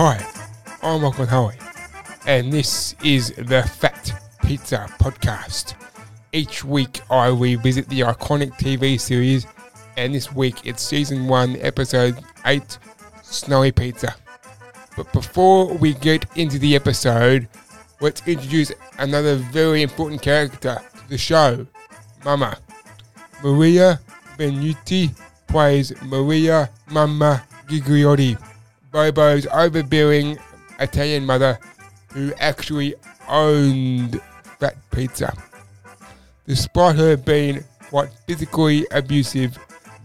I'm Michael Howie, and this is the Fat Pizza Podcast. Each week I revisit the iconic TV series, and this week it's season 1, episode 8 Snowy Pizza. But before we get into the episode, let's introduce another very important character to the show Mama. Maria Venuti plays Maria Mama Gigliotti, Bobo's overbearing Italian mother who actually owned Fat Pizza. Despite her being quite physically abusive,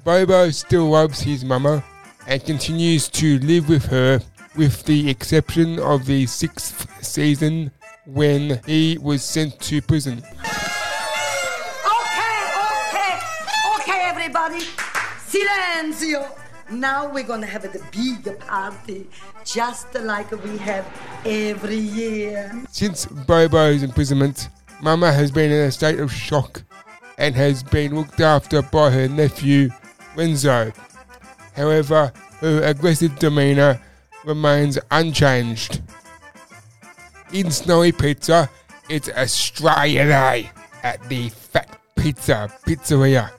Bobo still loves his mama and continues to live with her, with the exception of the sixth season when he was sent to prison. Okay, okay, okay, everybody. Silenzio. Now we're gonna have a big party, just like we have every year. Since Bobo's imprisonment, Mama has been in a state of shock and has been looked after by her nephew, Renzo. However, her aggressive demeanour remains unchanged. In Snowy Pizza, it's Australia Day at the Fat Pizza Pizzeria.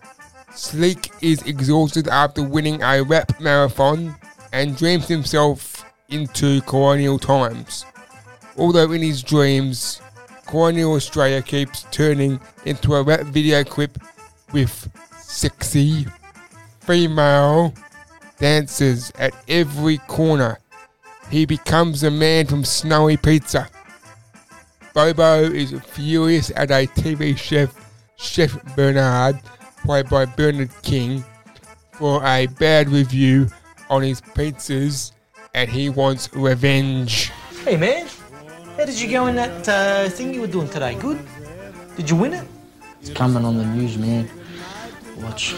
Sleek is exhausted after winning a rap marathon and dreams himself into colonial times. Although in his dreams, colonial Australia keeps turning into a rap video clip with sexy female dancers at every corner. He becomes a man from Snowy Pizza. Bobo is furious at a TV chef, Chef Bernard, played by Bernard King, for a bad review on his pizzas and he wants revenge. Hey man, how did you go in that uh, thing you were doing today? Good? Did you win it? It's coming on the news, man. Watch.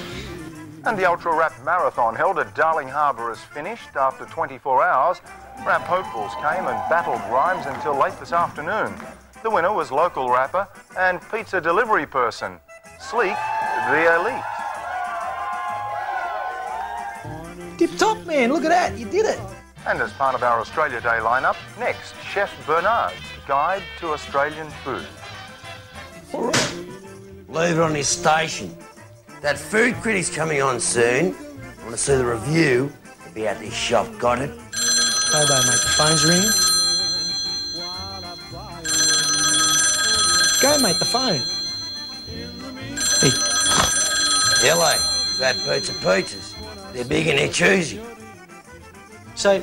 And the Ultra Rap Marathon held at Darling Harbour is finished. After 24 hours, rap hopefuls came and battled rhymes until late this afternoon. The winner was local rapper and pizza delivery person, Sleek the Elite. Tip top, man. Look at that. You did it. And as part of our Australia Day lineup, next, Chef Bernard's Guide to Australian Food. Leave it on his station. That food critic's coming on soon. I want to see the review? It'll be at this shop. Got it? Bye bye, mate. The phone's ringing. Go, mate. The phone. Hey, Hello. Fat Pizza Pizzas. They're big and they're choosy. so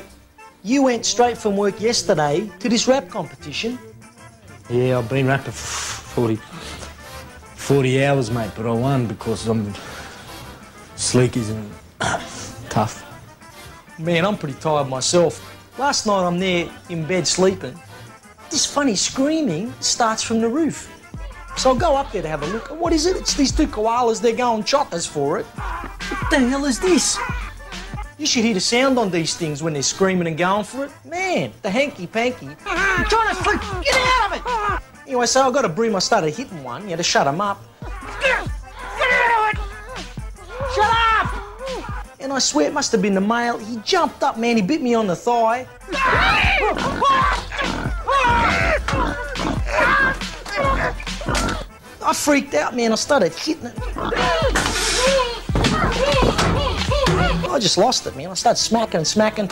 you went straight from work yesterday to this rap competition. Yeah, I've been rapping for 40, 40 hours, mate, but I won because I'm sleek isn't tough. Man, I'm pretty tired myself. Last night I'm there in bed sleeping. This funny screaming starts from the roof. So I'll go up there to have a look. What is it? It's these two koalas. They're going choppers for it. What the hell is this? You should hear the sound on these things when they're screaming and going for it. Man, the hanky panky. I'm trying to sleep. Get out of it! Anyway, so I got a broom. I started hitting one, you had to shut him up. Get, get out of it! Shut up! And I swear it must have been the male. He jumped up, man. He bit me on the thigh. I freaked out, man. I started hitting it. I just lost it, man. I started smacking and smacking.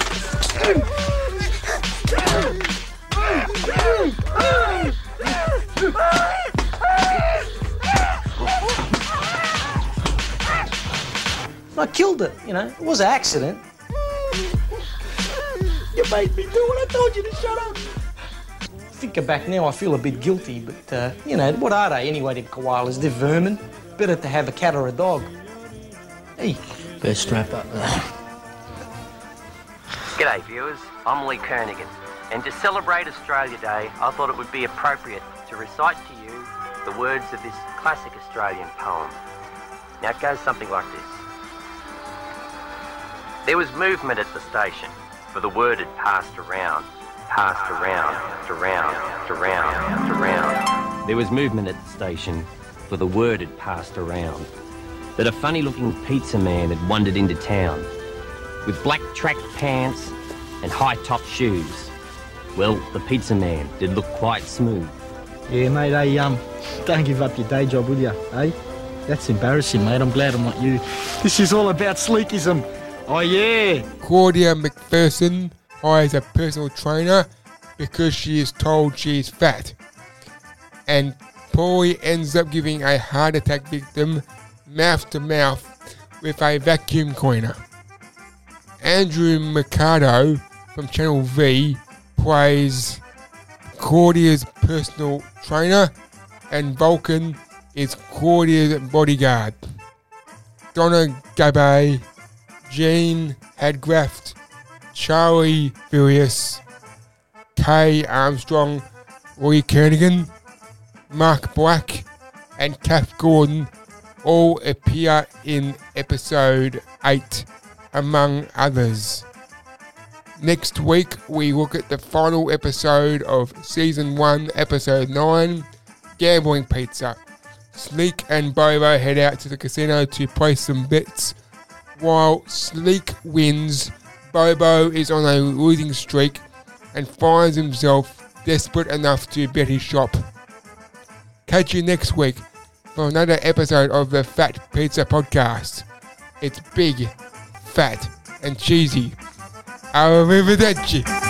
I killed it, you know. It was an accident. You made me do what I told you to shut up. Thinking back now, I feel a bit guilty, but, uh, you know, what are they anyway, them koalas? They're vermin. Better to have a cat or a dog. Hey, Best rapper. G'day viewers, I'm Lee Kernaghan, and to celebrate Australia Day, I thought it would be appropriate to recite to you the words of this classic Australian poem. Now it goes something like this. There was movement at the station, for the word had passed around, passed around, around, around, around. There was movement at the station, for the word had passed around, that a funny-looking pizza man had wandered into town with black track pants and high top shoes. Well, the pizza man did look quite smooth. Yeah, mate, hey, um, don't give up your day job, will you, eh? That's embarrassing, mate. I'm glad I'm not you. This is all about sleekism. Oh, yeah. Claudia MacPherson hires a personal trainer because she is told she is fat. And Pauly ends up giving a heart attack victim mouth to mouth with a vacuum cleaner. Andrew Mercado from Channel V plays Claudia's personal trainer, and Vulcan is Claudia's bodyguard. Donna Gabay, Jean Hadgraft, Charlie Furious, Kay Armstrong, Roy Kernaghan, Mark Black, and Kath Gordon all appear in episode 8, among others. Next week, we look at the final episode of season 1, episode 9 Gambling Pizza. Sleek and Bobo head out to the casino to place some bets. While Sleek wins, Bobo is on a losing streak and finds himself desperate enough to bet his shop. Catch you next week for another episode of the Fat Pizza Podcast. It's big, fat, and cheesy. Arrivederci.